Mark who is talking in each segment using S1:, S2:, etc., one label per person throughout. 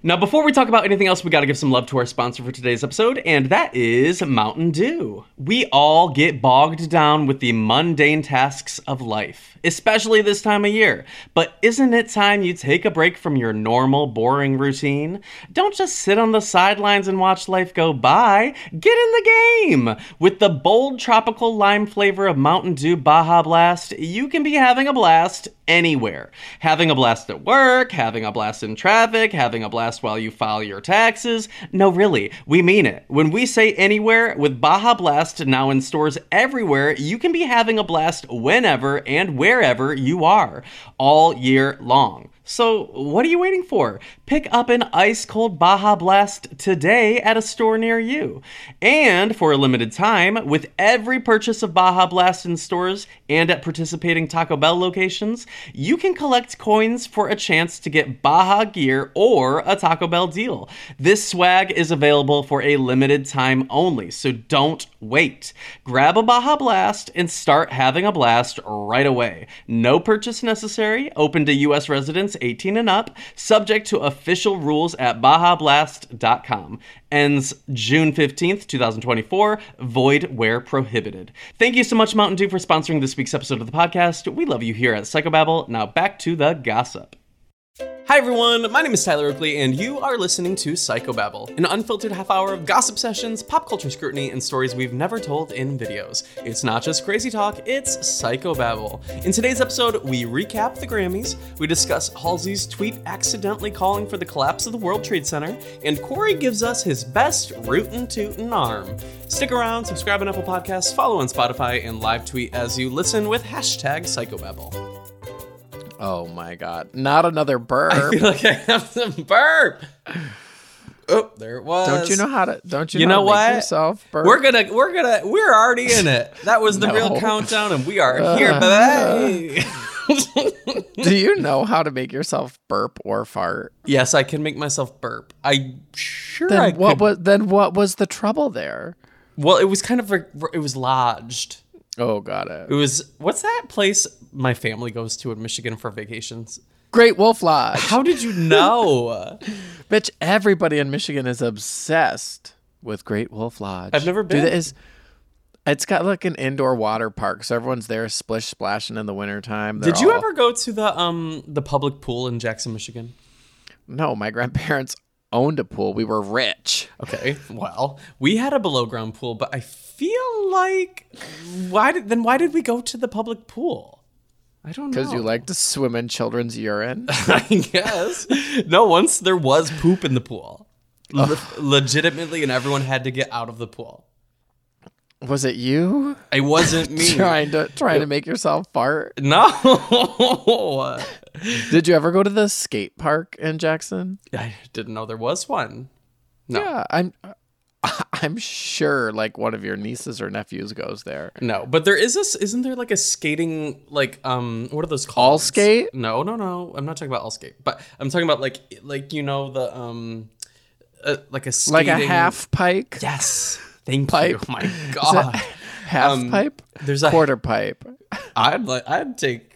S1: Now, before we talk about anything else, we got to give some love to our sponsor for today's episode, and that is Mountain Dew. We all get bogged down with the mundane tasks of life, especially this time of year. But isn't it time you take a break from your normal, boring routine? Don't just sit on the sidelines and watch life go by. Get in the game! With the bold tropical lime flavor of Mountain Dew Baja Blast, you can be having a blast anywhere. Having a blast at work, having a blast in traffic, having a blast while you file your taxes. No, really, we mean it. When we say anywhere, with Baja Blast now in stores everywhere, you can be having a blast whenever and wherever you are, all year long. So, what are you waiting for? Pick up an ice cold Baja Blast today at a store near you. And for a limited time, with every purchase of Baja Blast in stores and at participating Taco Bell locations, you can collect coins for a chance to get Baja gear or a Taco Bell deal. This swag is available for a limited time only, so don't wait. Grab a Baja Blast and start having a blast right away. No purchase necessary, open to US residents 18 and up, subject to official rules at bajablast.com. Ends June 15th, 2024, void where prohibited. Thank you so much, Mountain Dew, for sponsoring this week's episode of the podcast. We love you here at Psychobabble. Now back to the gossip. Hi everyone, my name is Tyler Oakley, and you are listening to Psychobabble, an unfiltered half hour of gossip sessions, pop culture scrutiny, and stories we've never told in videos. It's not just crazy talk, it's Psychobabble. In today's episode, we recap the Grammys, we discuss Halsey's tweet accidentally calling for the collapse of the World Trade Center, and Korey gives us his best rootin' tootin' arm. Stick around, subscribe on Apple Podcasts, follow on Spotify, and live tweet as you listen with hashtag Psychobabble.
S2: Oh my god. Not another burp.
S1: I feel like I have some burp. Oh, there it was.
S2: Don't you know how to don't you,
S1: You
S2: know,
S1: know what?
S2: yourself burp?
S1: We're gonna, we're gonna, we're already in it. That was the real countdown, and we are uh, here, uh, baby.
S2: Do you know how to make yourself burp or fart?
S1: yes, I can make myself burp. I sure
S2: Then
S1: I
S2: what
S1: could.
S2: was then what was the trouble there?
S1: well, it was kind of, it was lodged.
S2: Oh, got it.
S1: It was what's that place my family goes to in Michigan for vacations?
S2: Great Wolf Lodge.
S1: How did you know?
S2: Bitch, everybody in Michigan is obsessed with Great Wolf Lodge.
S1: I've never
S2: Dude,
S1: been.
S2: it is- it's got like an indoor water park, so everyone's there splish splashing in the wintertime. They're
S1: did you
S2: all-
S1: ever go to the um the public pool in Jackson, Michigan?
S2: No, my grandparents owned a pool. We were rich.
S1: Okay, well, we had a below ground pool, but I feel like why did then why did we go to the public pool? I don't know.
S2: Because you like to swim in children's urine.
S1: I guess. No, once there was poop in the pool. Le- legitimately, and everyone had to get out of the pool.
S2: Was it you
S1: It wasn't me.
S2: trying to trying to make yourself fart?
S1: No.
S2: Did you ever go to the skate park in Jackson?
S1: I didn't know there was one. No.
S2: Yeah, I'm I'm sure like one of your nieces or nephews goes there.
S1: No, but there is this. Isn't there like a skating like um what are those called?
S2: All skate?
S1: No, no, no. I'm not talking about all skate, but I'm talking about like like you know the um uh, like a
S2: Like a half pike?
S1: Yes. Thank
S2: Pipe.
S1: you. My God.
S2: half
S1: Um,
S2: pipe?
S1: there's a-
S2: quarter pipe.
S1: I'd like I'd take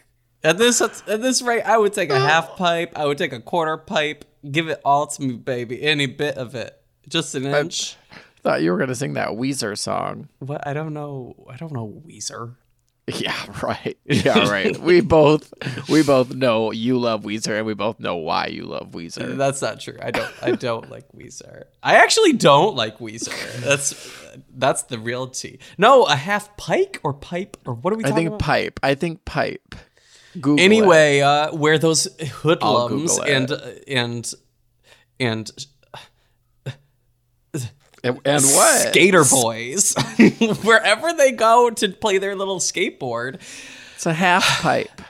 S1: at this at this rate I would take a half pipe. I would take a quarter pipe. Give it all to me, baby. Any bit of it. Just an inch.
S2: I Thought you were gonna sing that Weezer song.
S1: What I don't know. I don't know Weezer.
S2: Yeah, right. Yeah, right. we both we both know you love Weezer and we both know why you love Weezer.
S1: That's not true. I don't. I don't like Weezer. I actually don't like Weezer. That's that's the real tea. No, a half pike or pipe or what are we
S2: I think
S1: about?
S2: pipe. I think pipe. Google.
S1: Anyway, uh, where those hoodlums and uh, and and
S2: And, and what?
S1: skater boys, wherever they go to play their little skateboard,
S2: It's a half pipe.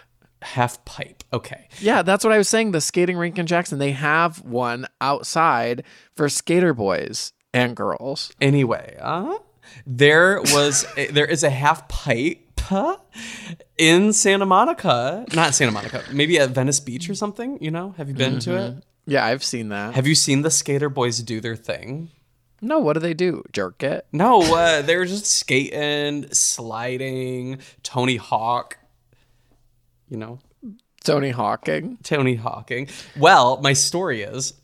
S1: half pipe. Okay.
S2: Yeah, that's what I was saying. The skating rink in Jackson, they have one outside for skater boys and girls.
S1: Anyway, uh, there was a, there is a half pipe in Santa Monica, not Santa Monica, maybe at Venice Beach or something. You know, have you been to it?
S2: Yeah, I've seen that.
S1: Have you seen the skater boys do their thing?
S2: no, what do they do? Jerk it?
S1: No, uh, they were just skating, sliding, Tony Hawk. You know,
S2: Tony Hawking.
S1: Tony Hawking. Well, my story is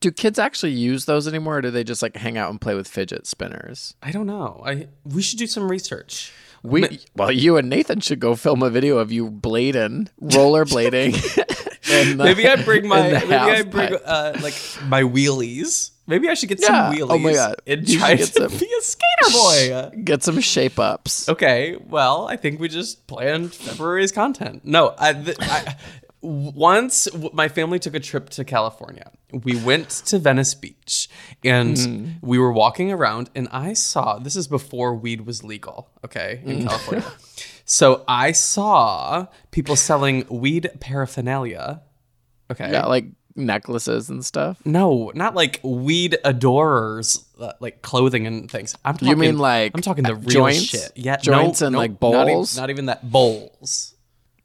S2: Do kids actually use those anymore, or do they just like hang out and play with fidget spinners?
S1: I don't know. I we should do some research.
S2: We well, you and Nathan should go film a video of you blading, rollerblading. in the-
S1: Maybe I bring my maybe I bring uh, like my wheelies. Maybe I should get
S2: Yeah.
S1: some wheelies.
S2: Oh my God.
S1: And
S2: You
S1: try
S2: should
S1: to
S2: get some-
S1: be a skater boy.
S2: get some shape ups.
S1: Okay, well, I think we just planned February's content. No, I, th- I once my family took a trip to California. We went to Venice Beach and
S2: Mm-hmm.
S1: we were walking around and I saw this is before weed was legal, okay, in
S2: Mm.
S1: California. so I saw people selling weed paraphernalia. Okay.
S2: Yeah, like necklaces and stuff.
S1: No, not like weed adorers, uh, like clothing and things. I'm talking.
S2: You mean like
S1: I'm talking the real
S2: joints?
S1: shit. Yeah,
S2: Joints
S1: no,
S2: and,
S1: no,
S2: like,
S1: Not, even-
S2: bowls?
S1: not even that bowls.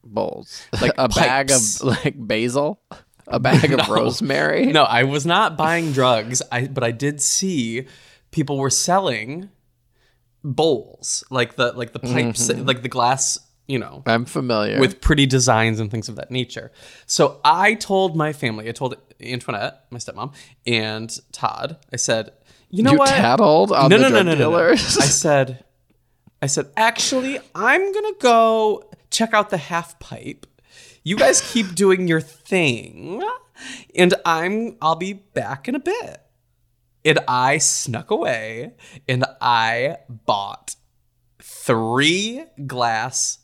S2: Bowls,
S1: Like
S2: a bag of like basil, a bag of rosemary.
S1: No, I was not buying drugs. I but I did see people were selling bowls, like the like the pipes,
S2: Mm-hmm.
S1: like the glass. You know,
S2: I'm familiar
S1: with pretty designs and things of that nature. So I told my family, I told Antoinette, my stepmom, and Todd, I said, you know
S2: you
S1: what?
S2: tattled on
S1: no,
S2: the
S1: no, no, no, no, no. I said, I said, actually, I'm gonna go check out the half pipe. You guys keep doing your thing, and I'm I'll be back in a bit. And I snuck away and I bought three glass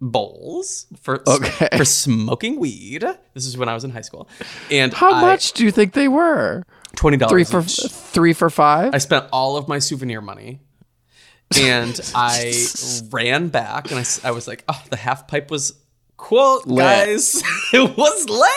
S1: bowls for
S2: Okay.
S1: for smoking weed. This is when I was in high school. And
S2: How
S1: I-
S2: much do you think they were?
S1: Twenty dollars Three
S2: for
S1: each.
S2: three for five.
S1: I spent all of my souvenir money. And I ran back and I was like, oh, the half pipe was quote,
S2: lit.
S1: guys. it was lit.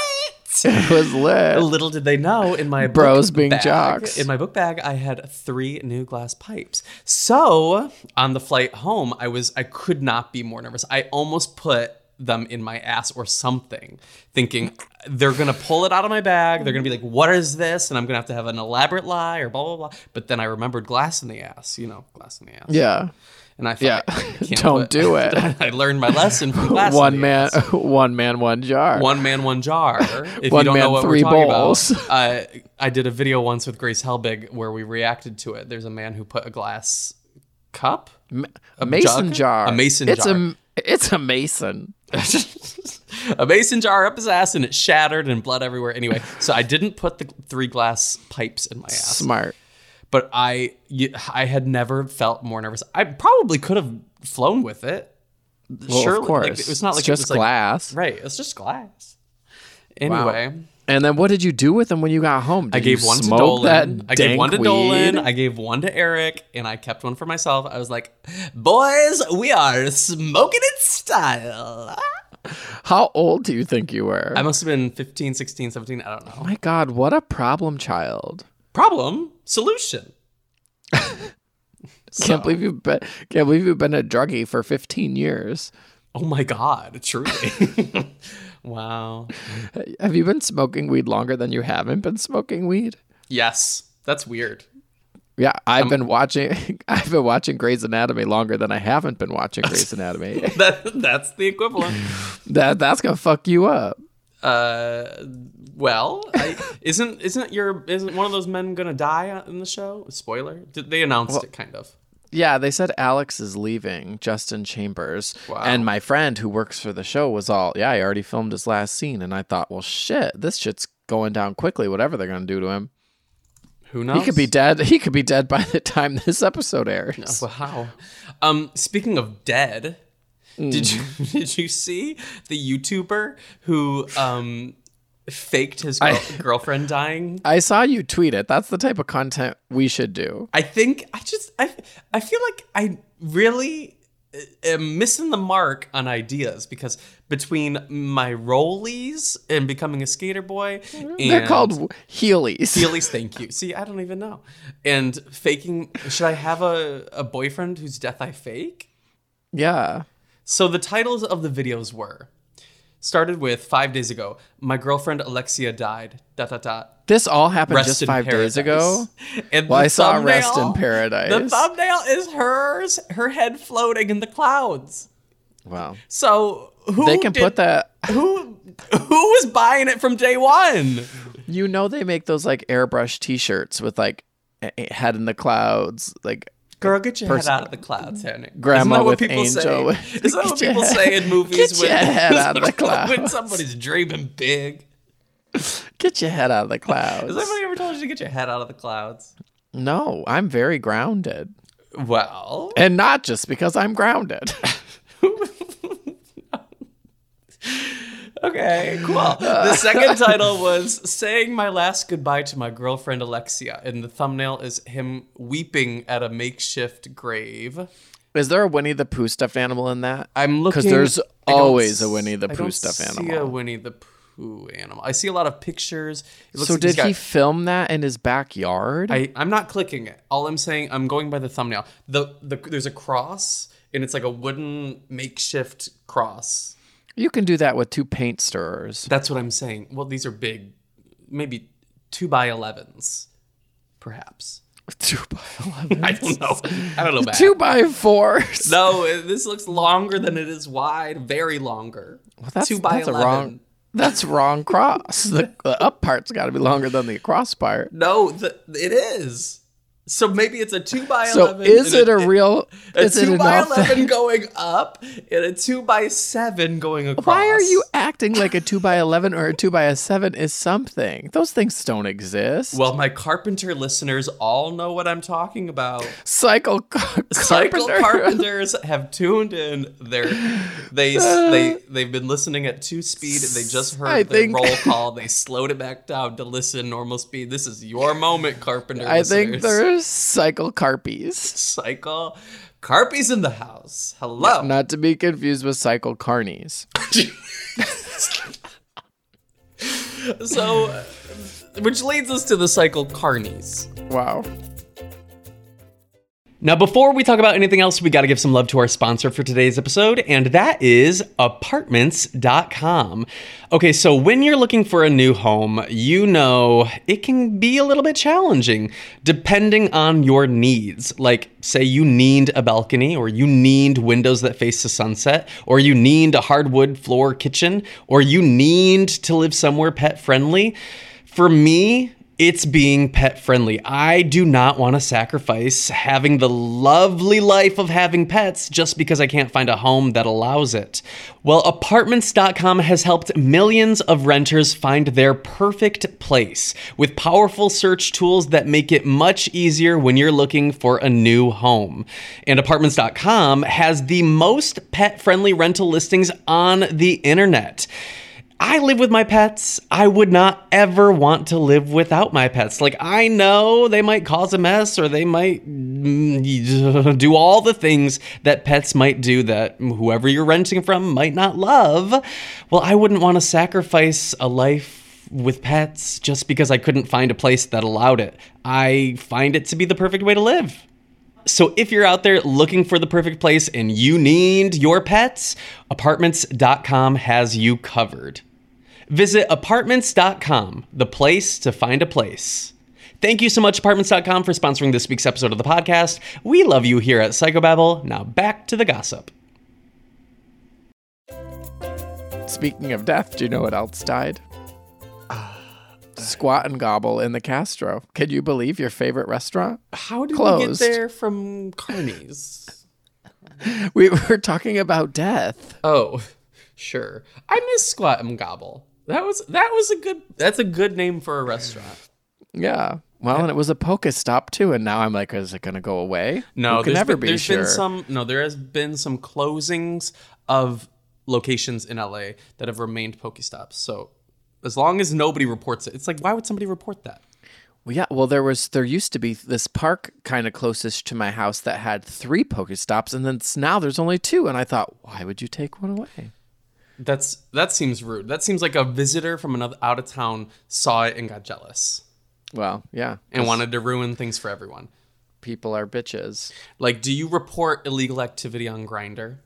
S2: it was lit.
S1: Little did they know in my
S2: Bros
S1: book
S2: being
S1: bag,
S2: jocks.
S1: In my book bag, I had three new glass pipes. So on the flight home, I was I could not be more nervous. I almost put them in my ass or something, thinking they're gonna pull it out of my bag. They're gonna be like, "What is this?" And I'm gonna have to have an elaborate lie or blah blah blah. But then I remembered glass in the ass. You know, glass in the ass.
S2: Yeah.
S1: And I thought,
S2: Yeah.
S1: I
S2: Don't do it.
S1: I learned my lesson from glass. in
S2: one
S1: the
S2: man,
S1: ass.
S2: one man, one jar.
S1: One man, one jar. If
S2: One
S1: you don't
S2: man,
S1: know what
S2: three
S1: we're talking
S2: bowls.
S1: about, uh, I did a video once with Grace Helbig where we reacted to it. There's a man who put a glass cup,
S2: a mason
S1: jug?
S2: jar.
S1: A mason
S2: it's
S1: jar.
S2: a it's a mason.
S1: a mason jar up his ass, and it shattered and blood everywhere. Anyway, so I didn't put the three glass pipes in my ass,
S2: Smart.
S1: but I, I had never felt more nervous. I probably could have flown with it.
S2: Well,
S1: Surely,
S2: of course.
S1: like, it's not like
S2: it's
S1: it
S2: just
S1: was like-
S2: glass.
S1: right? It's just glass. Anyway.
S2: And then what did you do with them when you got home? Did
S1: I gave one to Dolan. I gave one to
S2: weed?
S1: Dolan. I gave one to Eric, and I kept one for myself. I was like, "Boys, we are smoking in style."
S2: How old do you think you were?
S1: I must have been 15, 16, 17. I don't know.
S2: Oh My God, what a problem child!
S1: Problem, solution.
S2: Can't believe you've been can't believe you've been a druggie for 15 years.
S1: Oh my God, truly. wow.
S2: Have you been smoking weed longer than you haven't been smoking weed?
S1: Yes, that's weird.
S2: Yeah, I've been watching. I've been watching Grey's Anatomy longer than I haven't been watching Grey's Anatomy.
S1: That that's the equivalent.
S2: that that's gonna fuck you up.
S1: Uh, well, I, isn't isn't your isn't one of those men gonna die in the show? Spoiler. Did they announced it kind of?
S2: Yeah, they said Alex is leaving, Justin Chambers.
S1: Wow.
S2: And my friend who works for the show was all, yeah, I already filmed his last scene. And I thought, well, shit, this shit's going down quickly, whatever they're going to do to him.
S1: Who knows?
S2: He could be dead. He could be dead by the time this episode airs.
S1: Wow. Um, speaking of dead, did you
S2: Mm.
S1: did you see the YouTuber who um faked his girl- girlfriend dying?
S2: I saw you tweet it. That's the type of content we should do.
S1: I think I just I I feel like I really uh, am missing the mark on ideas because between my rollies and becoming a skater boy, and
S2: They're called Heelys.
S1: Heelys, thank you. See, I don't even know. And faking. Should I have a, a boyfriend whose death I fake?
S2: yeah.
S1: So the titles of the videos were started with five days ago. My girlfriend Alexia died. Dot dot dot.
S2: This all happened
S1: Rest
S2: just five
S1: paradise.
S2: days ago.
S1: And
S2: Well, I saw Rest in Paradise.
S1: The thumbnail is hers, her head floating in the clouds.
S2: Wow.
S1: So who
S2: They can
S1: did-
S2: put that.
S1: who who was buying it from day one?
S2: You know they make those like airbrush T-shirts with like head in the clouds, like
S1: Girl, get your
S2: Person-
S1: head out of the clouds, Henry.
S2: Grandma
S1: Isn't that what
S2: with angel.
S1: say? Isn't that what
S2: Get your
S1: people
S2: head-
S1: say in movies
S2: get
S1: when,
S2: your head out of the clouds.
S1: when somebody's dreaming big?
S2: get your head out of the clouds.
S1: Has anybody ever told you to get your head out of the clouds?
S2: No, I'm very grounded,
S1: Well,
S2: and not just because I'm grounded.
S1: Okay, cool. The second title was Saying My Last Goodbye to My Girlfriend Alexia, and the thumbnail is him weeping at a makeshift grave.
S2: Is there a Winnie the Pooh stuffed animal in that?
S1: I'm looking.
S2: Because there's
S1: I
S2: always a Winnie the
S1: I
S2: Pooh
S1: don't
S2: stuffed
S1: see
S2: animal.
S1: a Winnie the Pooh animal. I see a lot of pictures. It looks
S2: So
S1: like he's
S2: did he film that in his backyard?
S1: I, I'm not clicking it. All I'm saying, I'm going by the thumbnail. The, the there's a cross, and it's like a wooden makeshift cross.
S2: You can do that with two paint stirrers.
S1: That's what I'm saying. Well, these are big, maybe two by elevens, perhaps.
S2: two by eleven.
S1: I don't know. I don't know. Matt.
S2: Two by fours.
S1: No, this looks longer than it is wide. Very longer.
S2: Well, that's,
S1: two by
S2: that's a
S1: 11.
S2: wrong. That's wrong cross. The, the up part's got to be longer than the across part.
S1: No, the, it is. So maybe it's a two by
S2: So
S1: eleven.
S2: is it a real?
S1: a
S2: Is it
S1: two by
S2: enough?
S1: eleven going up and a two by seven going across?
S2: Why are you acting like a two by eleven or a two by a seven is something? Those things don't exist.
S1: Well, my carpenter listeners all know what I'm talking about.
S2: cycle car-
S1: Cycle
S2: carpenter.
S1: carpenters have tuned in. They're they uh, they they've been listening at two speed. They just heard
S2: I
S1: the
S2: think-
S1: roll call. They slowed it back down to listen normal speed. This is your moment, carpenter.
S2: I think
S1: listeners.
S2: Cycle carpies.
S1: cycle. Carpies in the house. Hello.
S2: Not to be confused with cycle carnies.
S1: so, uh, which leads us to the cycle carnies.
S2: Wow.
S1: Now, before we talk about anything else, we got to give some love to our sponsor for today's episode, and that is apartments.com. Okay, so when you're looking for a new home, you know it can be a little bit challenging depending on your needs. Like, say you need a balcony, or you need windows that face the sunset, or you need a hardwood floor kitchen, or you need to live somewhere pet friendly. For me, it's being pet friendly. I do not want to sacrifice having the lovely life of having pets just because I can't find a home that allows it. Well, apartments.com has helped millions of renters find their perfect place with powerful search tools that make it much easier when you're looking for a new home. And apartments.com has the most pet friendly rental listings on the internet. I live with my pets. I would not ever want to live without my pets. Like, I know they might cause a mess or they might mm, do all the things that pets might do that whoever you're renting from might not love. Well, I wouldn't want to sacrifice a life with pets just because I couldn't find a place that allowed it. I find it to be the perfect way to live. So if you're out there looking for the perfect place and you need your pets, apartments.com has you covered. Visit apartments.com, the place to find a place. Thank you so much, apartments.com, for sponsoring this week's episode of the podcast. We love you here at Psychobabble. Now back to the gossip.
S2: Speaking of death, do you know what else died? Squat and Gobble in the Castro. Can you believe your favorite restaurant?
S1: How did
S2: Closed.
S1: we get there from Carney's?
S2: We were talking about death.
S1: oh, sure. I miss Squat and Gobble. That was that was a good. That's a good name for a restaurant.
S2: Yeah. Well, and it was a Pokestop too, and now I'm like, is it going to go away?
S1: No,
S2: Who can never
S1: been,
S2: be
S1: there's
S2: sure.
S1: been some. No, there has been some closings of locations in LA that have remained Pokestops. So as long as nobody reports it, it's like why would somebody report that?
S2: Well, yeah. Well, there was there used to be this park kind of closest to my house that had three Pokestops, and then now there's only two. And I thought, why would you take one away?
S1: That's that seems rude. That seems like a visitor from another out of town saw it and got jealous
S2: Well, yeah,
S1: And wanted to ruin things for everyone.
S2: people are bitches.
S1: Like, do you report illegal activity on Grindr?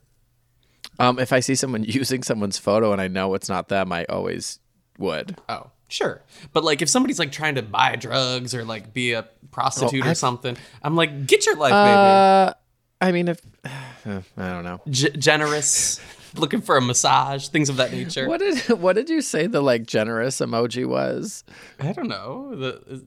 S2: Um, if I see someone using someone's photo and I know it's not them, I always would.
S1: Oh, sure. But like if somebody's like trying to buy drugs or like be a prostitute
S2: Oh,
S1: or something, I'm like, get your life, baby.
S2: Uh, I mean, if I don't know.
S1: G- generous. looking for a massage, things of that nature.
S2: What did what did you say the like generous emoji was?
S1: I don't know. The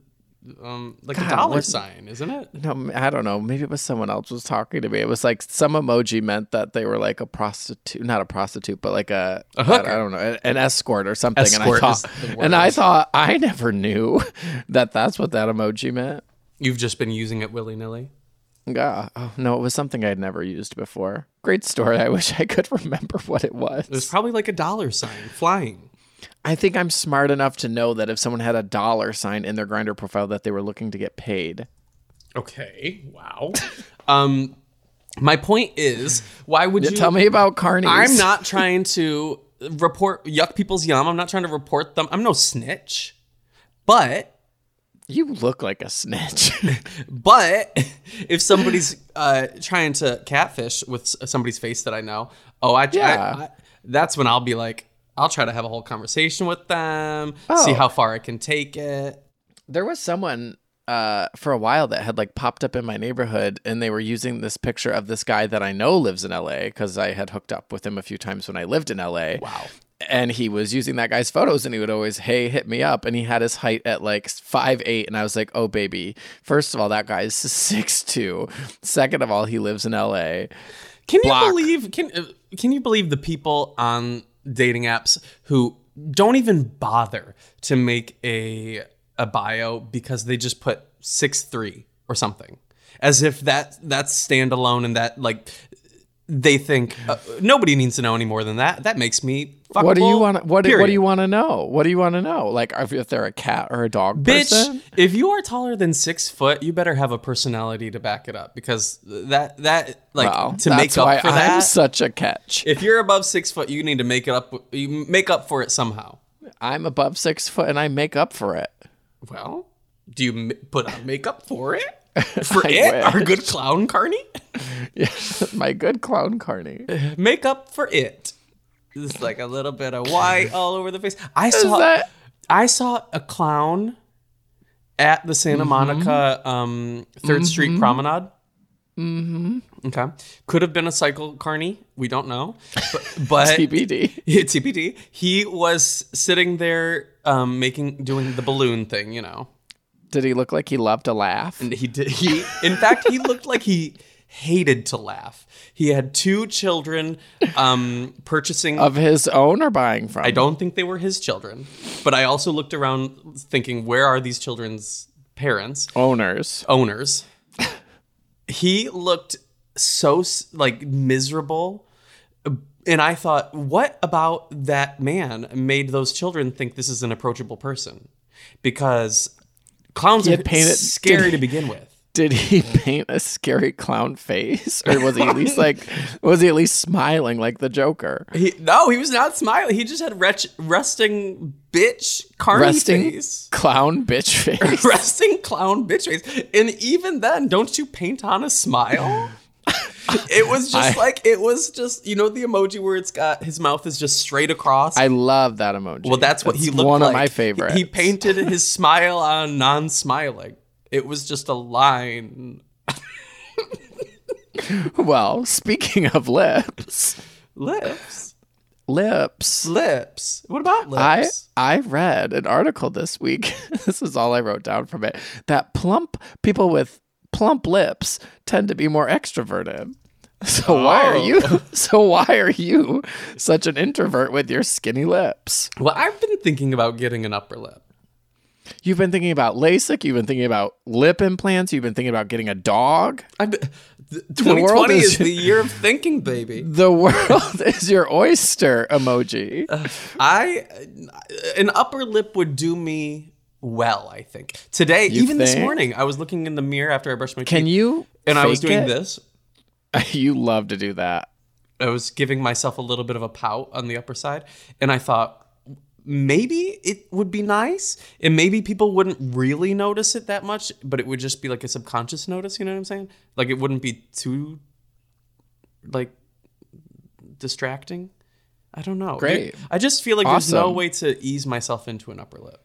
S1: um like a dollar sign, isn't it?
S2: No, I don't know. Maybe it was someone else was talking to me. It was like some emoji meant that they were like a prostitute, not a prostitute, but like a,
S1: A hooker.
S2: I, I don't know, an escort or something.
S1: Escort
S2: and I thought, and I thought I never knew that that's what that emoji meant.
S1: You've just been using it willy nilly.
S2: Yeah. Oh no, it was something I'd never used before. Great story. I wish I could remember what it was.
S1: It was probably like a dollar sign flying.
S2: I think I'm smart enough to know that if someone had a dollar sign in their Grindr profile, that they were looking to get paid.
S1: Okay. Wow. um, my point is, why would you
S2: Tell me about carnies.
S1: I'm not trying to report yuck people's yum. I'm not trying to report them. I'm no snitch. But
S2: You look like a snitch.
S1: but if somebody's uh, trying to catfish with somebody's face that I know, oh, I, I-
S2: Yeah.
S1: I- that's when I'll be like, I'll try to have a whole conversation with them, see
S2: Oh.
S1: how far I can take it.
S2: There was someone uh, for a while that had like popped up in my neighborhood, and they were using this picture of this guy that I know lives in LA because I had hooked up with him a few times when I lived in LA.
S1: Wow.
S2: And he was using that guy's photos, and he would always, "Hey, hit me up." And he had his height at like five eight, and I was like, "Oh, baby! First of all, that guy's six two. Second of all, he lives in LA."
S1: Can
S2: Block.
S1: you believe can uh, can you believe the people on dating apps who don't even bother to make a a bio because they just put six three or something as if that that's standalone and that like they think uh, nobody needs to know any more than that. That makes me.
S2: What do you want? What do, what do you want to know? What do you want to know? Like if, they're a cat or a dog
S1: Bitch,
S2: person?
S1: if you are taller than six foot, you better have a personality to back it up because that that like to make
S2: why
S1: up for
S2: I'm
S1: that.
S2: such a catch.
S1: if you're above six foot, you need to make it up. You make up for it somehow.
S2: I'm above six foot and I make up for it.
S1: Well, do you m- put on makeup for it? For it,
S2: wish.
S1: our good clown Carney.
S2: Yeah, my good clown carney.
S1: Make up for it. Just like a little bit of white all over the face. I saw.
S2: that-
S1: I saw a clown at the Santa
S2: Mm-hmm.
S1: Monica um, 3rd Street Promenade. Mm-hmm. Okay, could have been a cycle Carney. We don't know, but, but
S2: TBD.
S1: Yeah, TPD. He was sitting there um, making doing the balloon thing, you know.
S2: Did he look like he loved to laugh?
S1: And he did he in fact he looked like he hated to laugh. He had two children um purchasing
S2: Of his own or buying from?
S1: I don't think they were his children, but I also looked around thinking where are these children's parents,
S2: Owners.
S1: owners? he looked so s- like miserable and I thought, what about that man made those children think this is an approachable person? Because clowns
S2: had painted-
S1: scary
S2: did-
S1: to begin with.
S2: Did he paint a scary clown face? Or was he at least like was he at least smiling like the Joker?
S1: He, no, he was not smiling. He just had retch, resting bitch carny
S2: Resting
S1: face.
S2: clown bitch face.
S1: Resting clown bitch face. And even then, don't you paint on a smile? It was just
S2: I-
S1: like it was just you know the emoji where it's got his mouth is just straight across.
S2: I love that emoji.
S1: well, that's what he looked
S2: one
S1: like.
S2: One of my favorites.
S1: He painted his smile on non-smiling. It was just a line.
S2: Well, speaking of lips,
S1: Lips,
S2: lips.
S1: lips. What about lips?
S2: I
S1: lips?
S2: I read an article this week. this is all I wrote down from it. That plump people with plump lips tend to be more extroverted. So why are you
S1: Oh.
S2: so why are you such an introvert with your skinny lips?
S1: well, I've been thinking about getting an upper lip.
S2: You've been thinking about LASIK, you've been thinking about lip implants, you've been thinking about getting a dog.
S1: I've been, th-
S2: world
S1: 2020
S2: is-
S1: is the year of thinking, baby.
S2: The world is your oyster emoji.
S1: Uh, I an upper lip would do me well. I think today,
S2: You
S1: even this morning, I was looking in the mirror after I brushed my teeth.
S2: Can you
S1: And I was doing
S2: it?
S1: this.
S2: You love to do that.
S1: I was giving myself a little bit of a pout on the upper side, and I thought maybe it would be nice, and maybe people wouldn't really notice it that much, but it would just be like a subconscious notice. You know what I'm saying? Like it wouldn't be too like distracting. I don't know.
S2: Great.
S1: I just feel like there's no way to ease myself into an upper lip.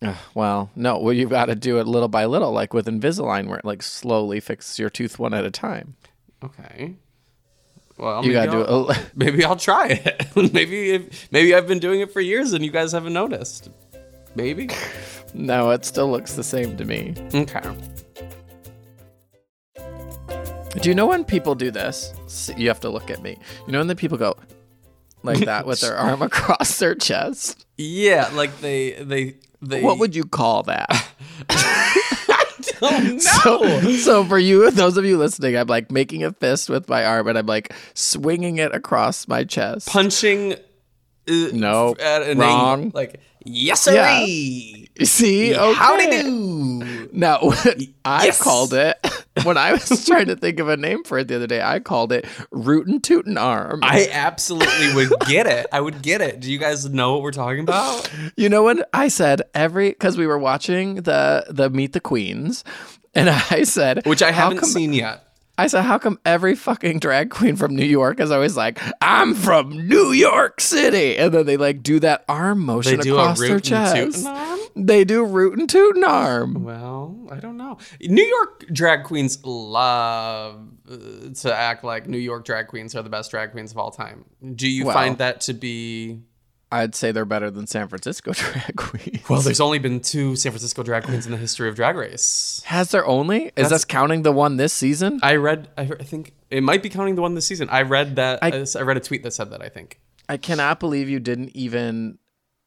S2: Well, no, well, you've got to do it little by little, like with Invisalign, where it like slowly fixes your tooth one at a time.
S1: Okay. Well,
S2: You
S1: maybe
S2: gotta do
S1: I'll-
S2: it.
S1: Maybe I'll try it. maybe if, maybe I've been doing it for years and you guys haven't noticed. Maybe.
S2: No, it still looks the same to me.
S1: Okay.
S2: Do you know when people do this? You have to look at me. You know when the people go like that with their arm across their chest?
S1: Yeah, like they they they.
S2: What would you call that?
S1: Oh no!
S2: So, so for you, those of you listening, I'm like making a fist with my arm and I'm like swinging it across my chest.
S1: punching. Uh,
S2: No,
S1: at an
S2: wrong.
S1: angle, Like yes, sir.
S2: Yeah. See, okay.
S1: Howdy do.
S2: No, I
S1: Yes.
S2: called it when I was trying to think of a name for it the other day. I called it rootin' tootin' arm.
S1: I absolutely would get it. I would get it. Do you guys know what we're talking about?
S2: You know when I said every because we were watching the the Meet the Queens, and I said
S1: Which I haven't
S2: come-"
S1: seen yet.
S2: I said, how come every fucking drag queen from New York is always like, I'm from New York City, and then they like do that arm
S1: They
S2: motion
S1: do a
S2: across their
S1: root and toot
S2: chest.
S1: arm?
S2: They do root and tootin' arm.
S1: Well, I don't know. New York drag queens love uh, to act like New York drag queens are the best drag queens of all time. Do you
S2: Well-
S1: find that to be?
S2: I'd say they're better than San Francisco drag queens.
S1: Well, there's only been two San Francisco drag queens in the history of Drag Race.
S2: Has there only? Is
S1: That's-
S2: this counting the one this season?
S1: I read. I, I think it might be counting the one this season. I read that. I,
S2: I-
S1: I read a tweet that said that. I think.
S2: I cannot believe you didn't even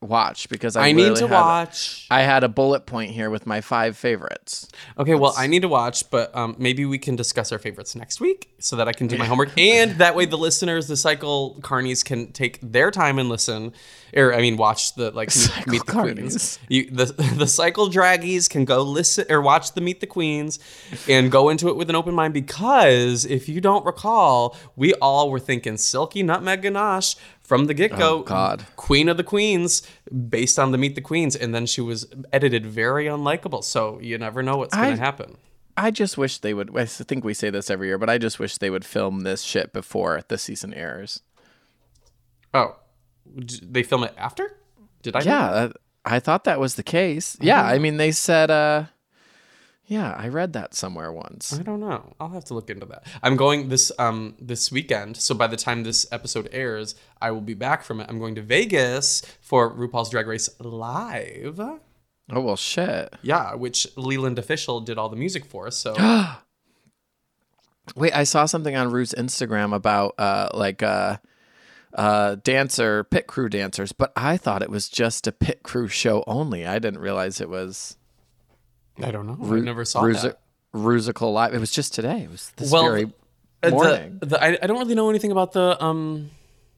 S2: watch because I,
S1: I, need to watch.
S2: I had a bullet point here with my five favorites.
S1: Okay, well, I need to watch, but um, maybe we can discuss our favorites next week so that I can do my homework, and that way the listeners, the cycle carnies, can take their time and listen, or I mean, watch the like meet,
S2: Cycle
S1: meet the queens. You, the the cycle draggies can go listen or watch the Meet the Queens, and go into it with an open mind because if you don't recall, we all were thinking Silky Nutmeg Ganache from the get go.
S2: Oh, God.
S1: Queen of the Queens, based on the Meet the Queens, and then she was edited very unlikable. So you never know what's going to happen.
S2: I just wish they would. I think we say this every year, but I just wish they would film this shit before the season airs.
S1: Oh, they film it after? Did I?
S2: Yeah, uh, I thought that was the case. Yeah, I mean, they said, uh, yeah, I read that somewhere once.
S1: I don't know. I'll have to look into that. I'm going this um this weekend, so by the time this episode airs, I will be back from it. I'm going to Vegas for RuPaul's Drag Race live.
S2: Oh, well, shit.
S1: Yeah, which Leland Official did all the music for. So
S2: Wait, I saw something on Ruth's Instagram about, uh, like, uh, uh, dancer, pit crew dancers, but I thought it was just a pit crew show only. I didn't realize it was
S1: I don't know. I never saw
S2: Ruzi-
S1: that.
S2: Rusical Live. It was just today. It was this
S1: Well,
S2: very
S1: Uh,
S2: morning.
S1: The, the, I, I don't really know anything about the um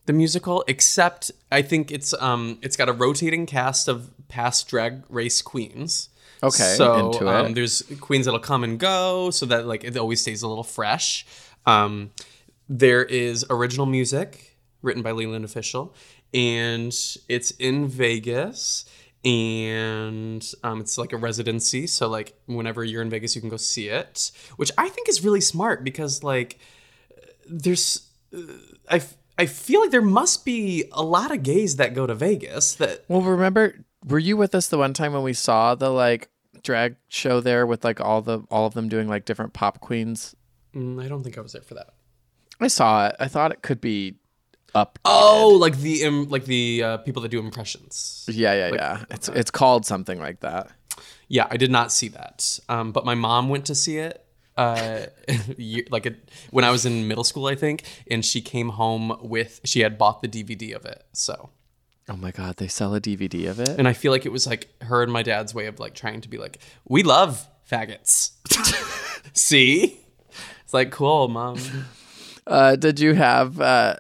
S1: the musical except I think it's um it's got a rotating cast of past drag race queens.
S2: Okay,
S1: so um, there's queens that'll come and go, so that like it always stays a little fresh. Um, there is original music written by Leland Official, and it's in Vegas. And um, it's like a residency, so like whenever you're in Vegas, you can go see it, which I think is really smart because like there's uh, I, I feel like there must be a lot of gays that go to Vegas that
S2: Well, remember, were you with us the one time when we saw the like drag show there with like all the all of them doing like different pop queens?
S1: Mm, I don't think I was there for that.
S2: I saw it. I thought it could be up.
S1: Oh, like the um, like the uh, people that do impressions.
S2: Yeah, yeah, yeah. It's it's called something like that.
S1: Yeah, I did not see that, um, but my mom went to see it. Uh, like it, when I was in middle school, I think, and she came home with she had bought the DVD of it. So,
S2: Oh my god, they sell a DVD of it.
S1: and I feel like it was like her and my dad's way of like trying to be like, we love faggots. see, it's like cool, mom.
S2: Uh, did you have uh,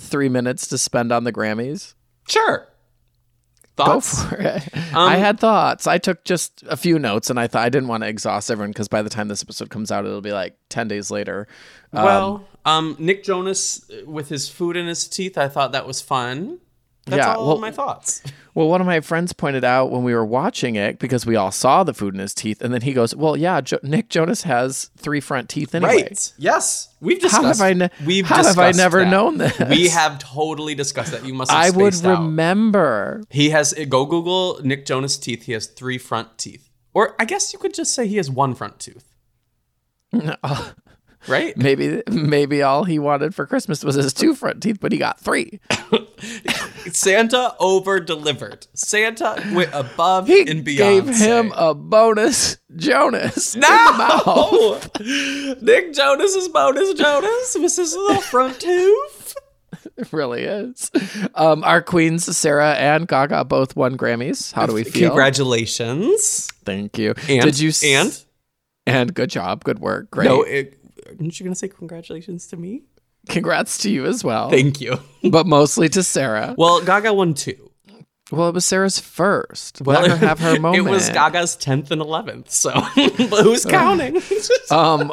S2: three minutes to spend on the Grammys?
S1: Sure.
S2: Go
S1: Thoughts?
S2: for it. I had thoughts. I took just a few notes, and I thought I didn't want to exhaust everyone because by the time this episode comes out, it'll be like ten days later. Um,
S1: Well, um, Nick Jonas uh, with his food in his teeth, I thought that was fun. That's
S2: Yeah,
S1: all
S2: well-
S1: my thoughts.
S2: Well, one of my friends pointed out when we were watching it because we all saw the food in his teeth, and then he goes, "Well, yeah, jo- Nick Jonas has three front teeth anyway."
S1: Right. Yes. We've
S2: How
S1: discussed.
S2: have I ne-
S1: we've
S2: how have I never
S1: that.
S2: known this?
S1: We have totally discussed that. You must have
S2: I would
S1: out.
S2: remember.
S1: He has go Google Nick Jonas teeth. He has three front teeth. Or I guess you could just say he has one front tooth. Oh, Right?
S2: Maybe maybe all he wanted for Christmas was his two front teeth, but he got three.
S1: Santa over delivered. Santa went above
S2: He
S1: and beyond.
S2: gave him a bonus Jonas. in the mouth.
S1: no. Nick Jonas's bonus Jonas. This is the front tooth.
S2: It really is. Um, our queens, Sarah and Gaga, both won Grammys. How do we feel?
S1: Congratulations.
S2: Thank you.
S1: And,
S2: Did you s-
S1: and
S2: and good job, good work, great.
S1: no, it, aren't you gonna say congratulations to me?
S2: Congrats to you as well.
S1: Thank you.
S2: but mostly to Sarah.
S1: Well, Gaga won two.
S2: Well, it was Sarah's first. Let her have her moment.
S1: it was Gaga's tenth and eleventh. So, but who's counting?
S2: Um,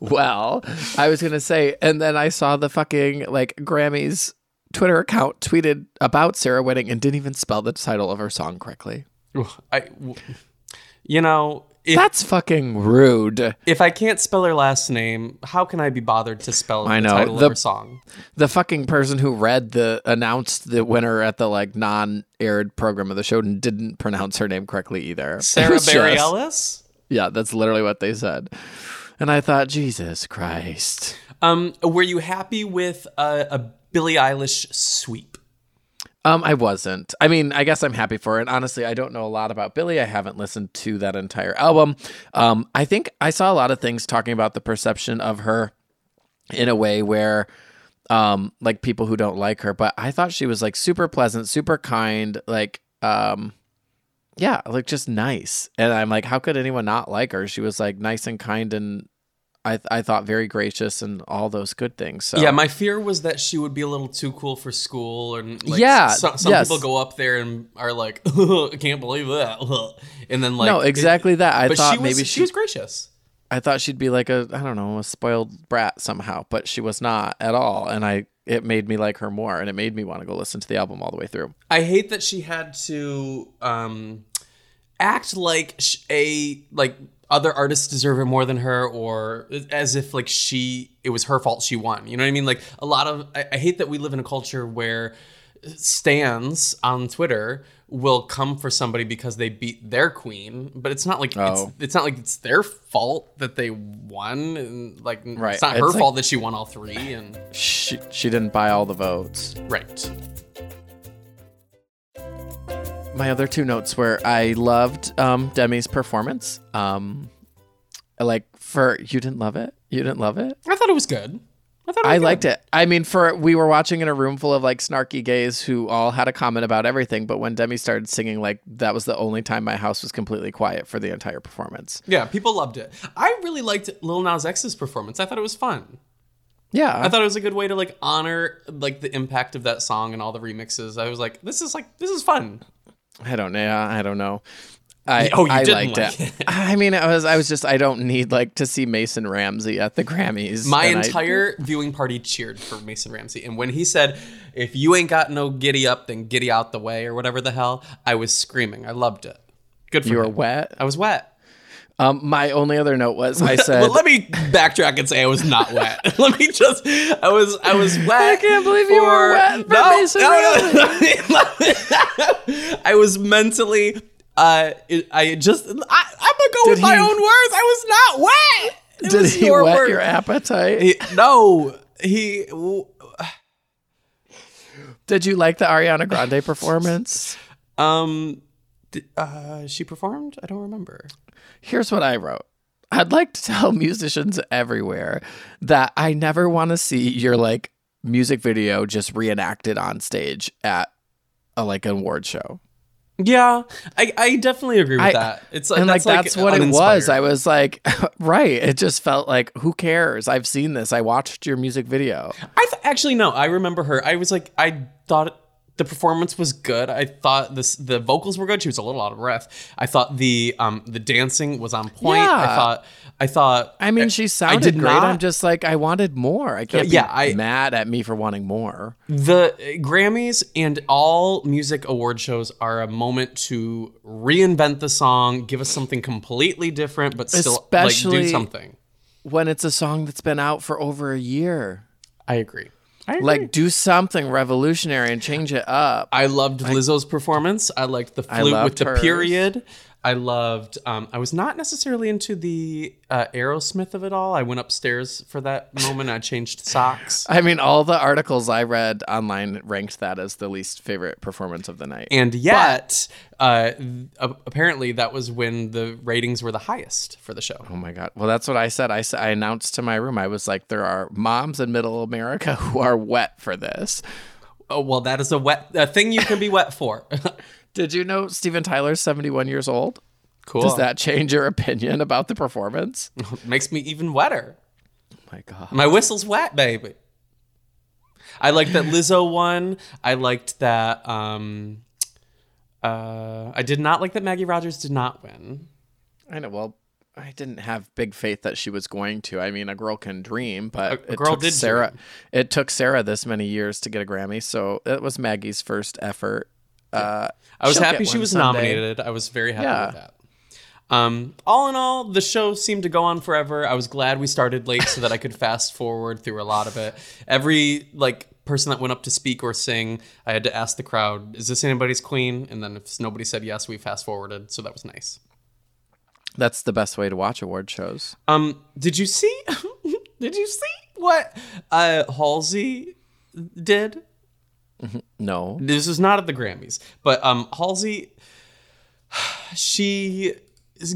S2: well, I was gonna say, and then I saw the fucking like Grammys Twitter account tweeted about Sarah winning and didn't even spell the title of her song correctly.
S1: I, w- you know, if,
S2: That's fucking rude.
S1: if I can't spell her last name, how can I be bothered to spell
S2: I
S1: the
S2: know,
S1: title
S2: the-
S1: of her song?
S2: The fucking person who read the announced the winner at the like non-aired program of the show and didn't pronounce her name correctly either.
S1: Sarah Barry Ellis.
S2: Yeah, that's literally what they said. And I thought, Jesus Christ.
S1: Um, were you happy with a, a Billie Eilish sweep?
S2: Um, I wasn't. I mean, I guess I'm happy for it. Honestly, I don't know a lot about Billy. I haven't listened to that entire album. Um, I think I saw a lot of things talking about the perception of her in a way where um like people who don't like her, but I thought she was like super pleasant, super kind, like um yeah, like just nice. And I'm like, how could anyone not like her? She was like nice and kind and I I thought very gracious and all those good things. So
S1: Yeah, my fear was that she would be a little too cool for school, and like,
S2: Yeah,
S1: some, some
S2: yes.
S1: people go up there and are like, "I can't believe that," and then like,
S2: no, exactly that. I thought
S1: she was,
S2: maybe
S1: she was gracious.
S2: I thought she'd be like a I don't know a spoiled brat somehow, but she was not at all, and I it made me like her more, and it made me want to go listen to the album all the way through.
S1: I hate that she had to um, act like a like other artists deserve it more than her, or as if like she it was her fault she won. You know what I mean? Like a lot of I, I hate that we live in a culture where stands on Twitter will come for somebody because they beat their queen, but it's not like
S2: Oh.
S1: it's it's not like it's their fault that they won, and like
S2: Right.
S1: it's not
S2: It's
S1: her
S2: like-
S1: fault that she won all three, and
S2: She she didn't buy all the votes.
S1: right.
S2: My other two notes were I loved um, Demi's performance. Um, like for you didn't love it, you didn't love it.
S1: I thought it was good. I thought it was
S2: I
S1: good.
S2: liked it. I mean, for we were watching in a room full of like snarky gays who all had a comment about everything, but when Demi started singing, like that was the only time my house was completely quiet for the entire performance.
S1: Yeah, people loved it. I really liked Lil Nas X's performance. I thought it was fun.
S2: Yeah,
S1: I thought it was a good way to like honor like the impact of that song and all the remixes. I was like, this is like this is fun.
S2: I don't know. I don't know. I
S1: Oh, you
S2: I
S1: didn't
S2: liked
S1: like
S2: it. I mean, I was I was just I don't need like to see Mason Ramsey at the Grammys.
S1: My
S2: and I-
S1: entire viewing party cheered for Mason Ramsey, and when he said, "If you ain't got no giddy up, then giddy out the way," or whatever the hell, I was screaming. I loved it. Good for
S2: you were wet.
S1: I was wet.
S2: Um, my only other note was I said
S1: Well, let me backtrack and say I was not wet. let me just. I was. I was wet. I
S2: can't believe you were wet for
S1: no,
S2: Mason
S1: no, no, no. I was mentally. Uh, it, I just. I, I'm gonna go
S2: Did
S1: with my own words. I was not wet. It
S2: did he
S1: your
S2: whet
S1: word.
S2: your appetite?
S1: He- no, he.
S2: Did you like the Ariana Grande performance?
S1: Um, uh, she performed. I don't remember.
S2: Here's what I wrote. I'd like to tell musicians everywhere that I never want to see your like music video just reenacted on stage at a like an award show.
S1: Yeah, I, I definitely agree with
S2: I-
S1: that. It's like
S2: and like
S1: that's,
S2: that's what it was. I was like, right. It just felt like, who cares? I've seen this. I watched your music video.
S1: I th- actually no. I remember her. I was like, I thought the performance was good. I thought this the vocals were good. She was a little out of breath. I thought the um the dancing was on point.
S2: Yeah.
S1: I thought I thought.
S2: I mean, she sounded
S1: did
S2: great.
S1: not-
S2: I'm just like, I wanted more. I can't
S1: Yeah,
S2: be
S1: I-
S2: mad at me for wanting more.
S1: The Grammys and all music award shows are a moment to reinvent the song, give us something completely different, but still like
S2: Especially-
S1: do something.
S2: When it's a song that's been out for over a year.
S1: I agree. I agree.
S2: Like, do something revolutionary and change it up.
S1: I loved Lizzo's performance. I liked the flute with
S2: loved
S1: the
S2: hers.
S1: period. I loved. Um, I was not necessarily into the uh, Aerosmith of it all. I went upstairs for that moment. I changed socks,
S2: I mean, all the articles I read online ranked that as the least favorite performance of the night.
S1: and yet, uh, th- apparently, that was when the ratings were the highest for the show.
S2: Oh my god! Well, that's what I said. I I announced to my room. I was like, "There are moms in Middle America who are wet for this."
S1: Oh well, that is a wet a thing you can be wet for.
S2: Did you know Steven Tyler's seventy-one years old?
S1: cool.
S2: Does that change your opinion about the performance?
S1: makes me even wetter?
S2: Oh my god!
S1: My whistle's wet, baby. I liked that Lizzo won. I liked that. Um, uh, I did not like that Maggie Rogers did not win.
S2: I know. Well, I didn't have big faith that she was going to. I mean, a girl can dream, but
S1: A- a
S2: it took Sarah.
S1: dream.
S2: It took Sarah this many years to get a Grammy, so it was Maggie's first effort. Uh,
S1: I was happy she was
S2: someday.
S1: nominated. I was very happy
S2: Yeah.
S1: with that. Um, all in all, the show seemed to go on forever. I was glad we started late so that I could fast forward through a lot of it. Every like person that went up to speak or sing, I had to ask the crowd, "Is this anybody's queen?" And then if nobody said yes, we fast forwarded. So that was nice.
S2: That's the best way to watch award shows.
S1: Um, did you see? did you see what uh Halsey did?
S2: No,
S1: This is not at the Grammys, but um Halsey she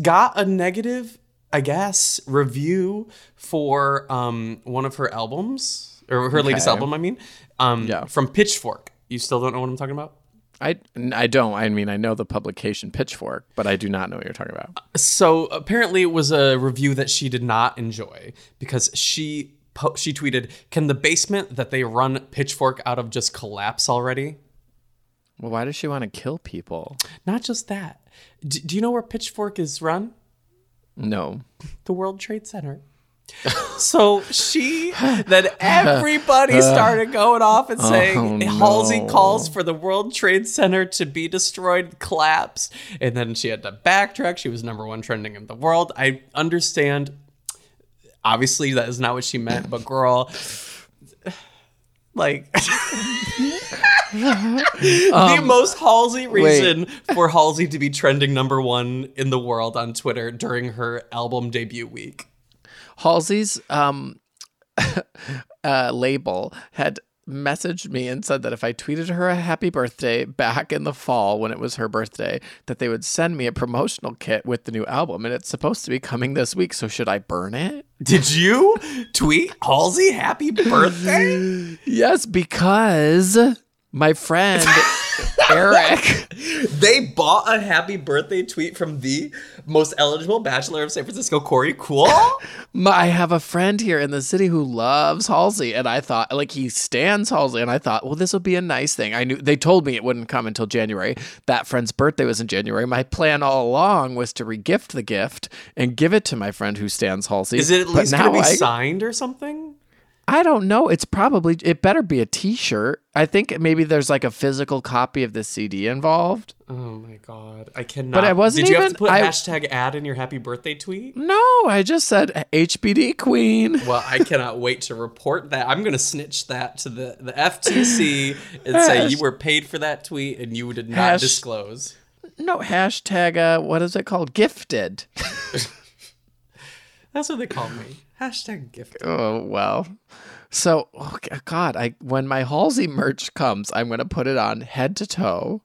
S1: got a negative, I guess, review for um one of her albums or her latest album, I mean. Um
S2: Yeah.
S1: from Pitchfork. You still don't know what I'm talking about?
S2: I I don't. I mean, I know the publication Pitchfork, but I do not know what you're talking about.
S1: So apparently, it was a review that she did not enjoy because she po- she tweeted, "Can the basement that they run Pitchfork out of just collapse already?"
S2: Well, why does she want to kill people?
S1: Not just that. D- do you know where Pitchfork is run?
S2: No.
S1: The World Trade Center. So she then everybody uh, started going off and oh, saying
S2: Oh,
S1: Halsey calls for the World Trade Center to be destroyed, collapse, and then she had to backtrack. She was number one trending in the world. I understand. Obviously, that is not what she meant, but girl, like the um, most Halsey reason for Halsey to be trending number one in the world on Twitter during her album debut week.
S2: Halsey's um, uh, label had messaged me and said that if I tweeted her a happy birthday back in the fall when it was her birthday, that they would send me a promotional kit with the new album, and it's supposed to be coming this week. So should I burn it?
S1: Did you tweet Halsey happy birthday?
S2: Yes, because my friend Eric.
S1: they bought a happy birthday tweet from the most eligible bachelor of San Francisco, Korey Cool.
S2: I have a friend here in the city who loves Halsey, and I thought, like, he stands Halsey, and I thought, well, this will be a nice thing. I knew they told me it wouldn't come until January. That friend's birthday was in January. My plan all along was to regift the gift and give it to my friend who stands Halsey.
S1: Is it at least going to be
S2: I,
S1: signed or something?
S2: I don't know. It's probably it better be a T-shirt. I think maybe there's like a physical copy of the CD involved.
S1: Oh my god, I cannot.
S2: But I wasn't
S1: Did you have to put
S2: I-
S1: hashtag ad in your happy birthday tweet?
S2: No, I just said HBD Queen.
S1: Well, I cannot wait to report that. I'm going to snitch that to the, the FTC and say you were paid for that tweet and you did not
S2: Hash-
S1: disclose.
S2: No hashtag. Uh, what is it called? Gifted.
S1: That's what they call me. Hashtag gift.
S2: Oh well. So, oh God, I when my Halsey merch comes, I'm gonna put it on head to toe,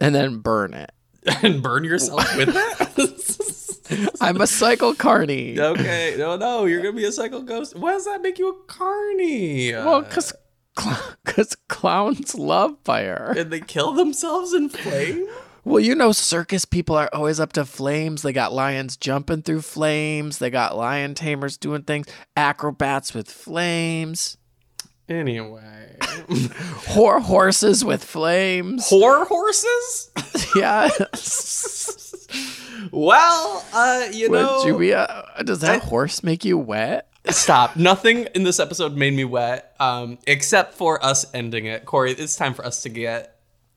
S2: and then burn it.
S1: and burn yourself with it?
S2: I'm a cycle carny.
S1: okay, no, no, you're gonna be a cycle ghost. Why does that make you a carny?
S2: Well, cause, cause clowns love fire.
S1: and they kill themselves in flame.
S2: Well, you know, circus people are always up to flames. They got lions jumping through flames. They got lion tamers doing things. Acrobats with flames.
S1: Anyway,
S2: Whore horses with flames.
S1: whore horses.
S2: yeah.
S1: Well, uh, you know,
S2: you be a, does that
S1: I-
S2: horse make you wet?
S1: Stop. Nothing in this episode made me wet, um, except for us ending it. Korey, it's time for us to get.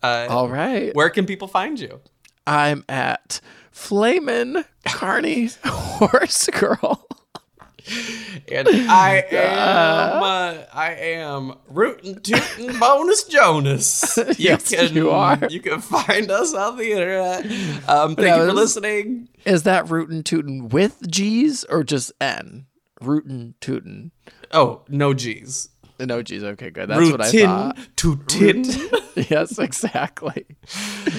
S1: Uh,
S2: All right.
S1: Where can people find you?
S2: I'm at Flamin' Carney Horse Girl
S1: and I am, uh, I am rootin' tootin' bonus Jonas. You
S2: Yes, you are.
S1: You can find us on the internet. Um, thank
S2: That
S1: you for listening.
S2: Is that rootin' tootin' with G's or just N? Rootin' tootin'.
S1: Oh, no G's.
S2: No G's. Okay, good. That's what I thought.
S1: tootin'.
S2: yes, exactly.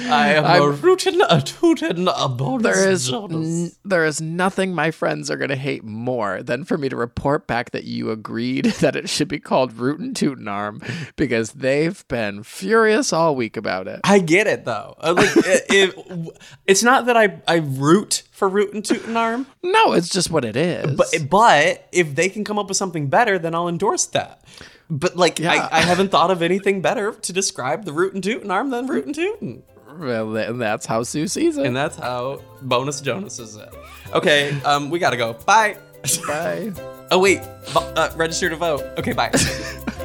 S1: I am a
S2: I'm-
S1: rootin' a tootin' a bonus
S2: There is, n- there is nothing my friends are gonna hate more than for me to report back that you agreed that it should be called Rootin' Tootin' Arm because they've been furious all week about it.
S1: I get it though. Uh, Like it, it, it's not that I I root for rootin' tootin' arm,
S2: No, it's just what it is.
S1: but but if they can come up with something better, then I'll endorse that. But like
S2: Yeah.
S1: I, I haven't thought of anything better to describe the root and tootin' arm than rootin' tootin'.
S2: well, and that's how Sue sees it.
S1: And that's how bonus Jonas is it. Okay, um, we gotta go. Bye.
S2: Bye.
S1: Oh wait, uh, register to vote. Okay, bye.